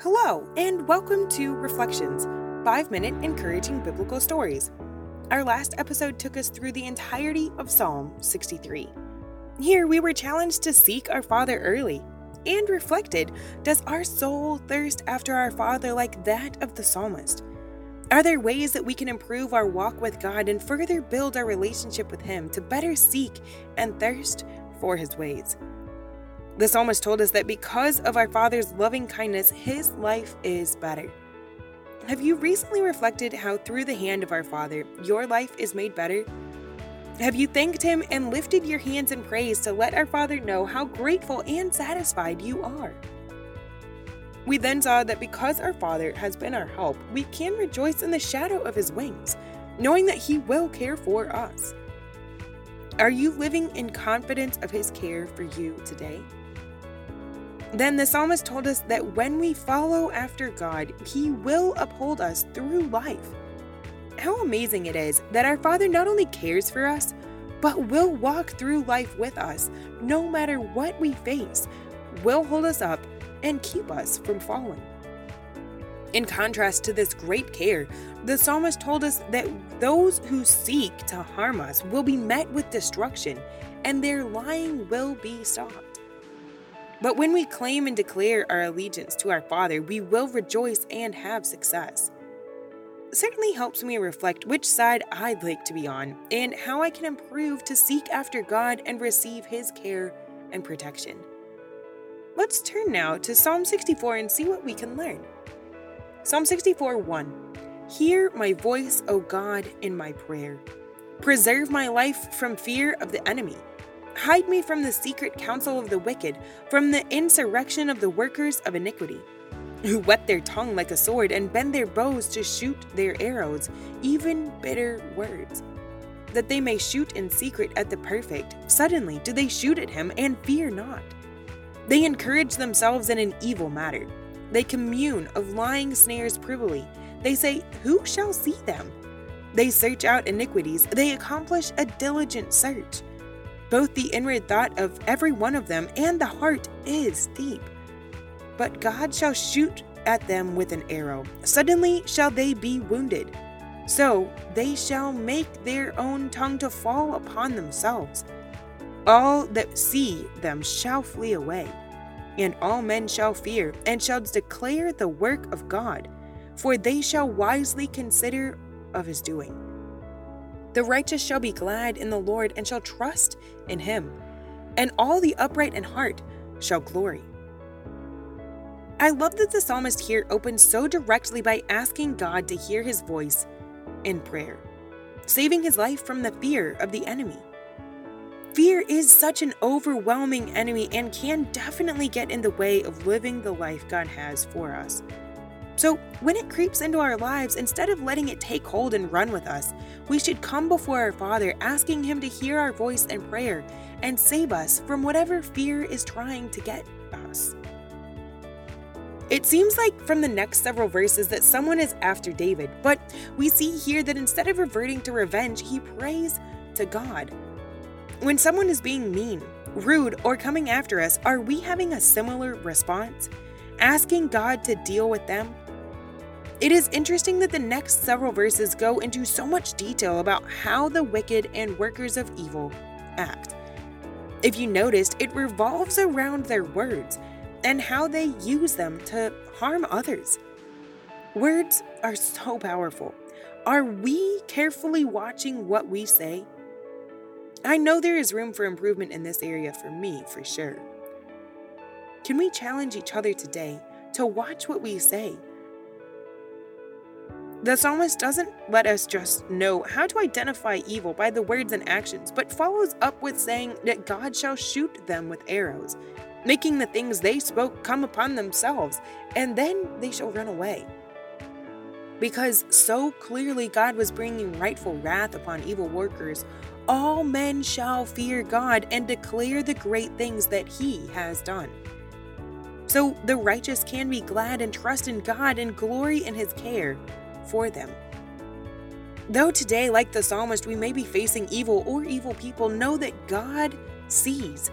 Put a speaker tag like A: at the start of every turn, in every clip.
A: Hello, and welcome to Reflections 5 Minute Encouraging Biblical Stories. Our last episode took us through the entirety of Psalm 63. Here we were challenged to seek our Father early and reflected Does our soul thirst after our Father like that of the psalmist? Are there ways that we can improve our walk with God and further build our relationship with Him to better seek and thirst for His ways? The psalmist told us that because of our Father's loving kindness, his life is better. Have you recently reflected how, through the hand of our Father, your life is made better? Have you thanked Him and lifted your hands in praise to let our Father know how grateful and satisfied you are? We then saw that because our Father has been our help, we can rejoice in the shadow of His wings, knowing that He will care for us. Are you living in confidence of His care for you today? Then the psalmist told us that when we follow after God, He will uphold us through life. How amazing it is that our Father not only cares for us, but will walk through life with us no matter what we face, will hold us up and keep us from falling. In contrast to this great care, the psalmist told us that those who seek to harm us will be met with destruction, and their lying will be stopped. But when we claim and declare our allegiance to our Father, we will rejoice and have success. Certainly helps me reflect which side I'd like to be on and how I can improve to seek after God and receive His care and protection. Let's turn now to Psalm 64 and see what we can learn. Psalm 64 1 Hear my voice, O God, in my prayer. Preserve my life from fear of the enemy Hide me from the secret counsel of the wicked, from the insurrection of the workers of iniquity, who whet their tongue like a sword and bend their bows to shoot their arrows, even bitter words. That they may shoot in secret at the perfect. Suddenly do they shoot at him and fear not. They encourage themselves in an evil matter. They commune of lying snares privily. They say, Who shall see them? They search out iniquities. They accomplish a diligent search. Both the inward thought of every one of them and the heart is deep. But God shall shoot at them with an arrow. Suddenly shall they be wounded. So they shall make their own tongue to fall upon themselves. All that see them shall flee away, and all men shall fear, and shall declare the work of God, for they shall wisely consider of his doing. The righteous shall be glad in the Lord and shall trust in him, and all the upright in heart shall glory. I love that the psalmist here opens so directly by asking God to hear his voice in prayer, saving his life from the fear of the enemy. Fear is such an overwhelming enemy and can definitely get in the way of living the life God has for us. So, when it creeps into our lives, instead of letting it take hold and run with us, we should come before our Father, asking Him to hear our voice and prayer and save us from whatever fear is trying to get us. It seems like from the next several verses that someone is after David, but we see here that instead of reverting to revenge, he prays to God. When someone is being mean, rude, or coming after us, are we having a similar response? Asking God to deal with them it is interesting that the next several verses go into so much detail about how the wicked and workers of evil act. If you noticed, it revolves around their words and how they use them to harm others. Words are so powerful. Are we carefully watching what we say? I know there is room for improvement in this area for me, for sure. Can we challenge each other today to watch what we say? The psalmist doesn't let us just know how to identify evil by the words and actions, but follows up with saying that God shall shoot them with arrows, making the things they spoke come upon themselves, and then they shall run away. Because so clearly God was bringing rightful wrath upon evil workers, all men shall fear God and declare the great things that He has done. So the righteous can be glad and trust in God and glory in His care for them. Though today, like the psalmist, we may be facing evil or evil people, know that God sees,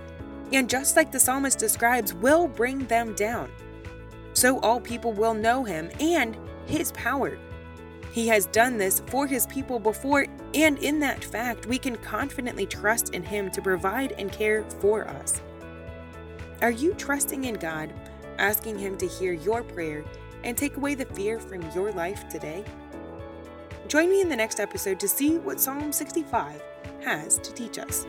A: and just like the psalmist describes, will bring them down. so all people will know him and his power. He has done this for his people before, and in that fact, we can confidently trust in him to provide and care for us. Are you trusting in God, asking him to hear your prayer and take away the fear from your life today? Join me in the next episode to see what Psalm 65 has to teach us.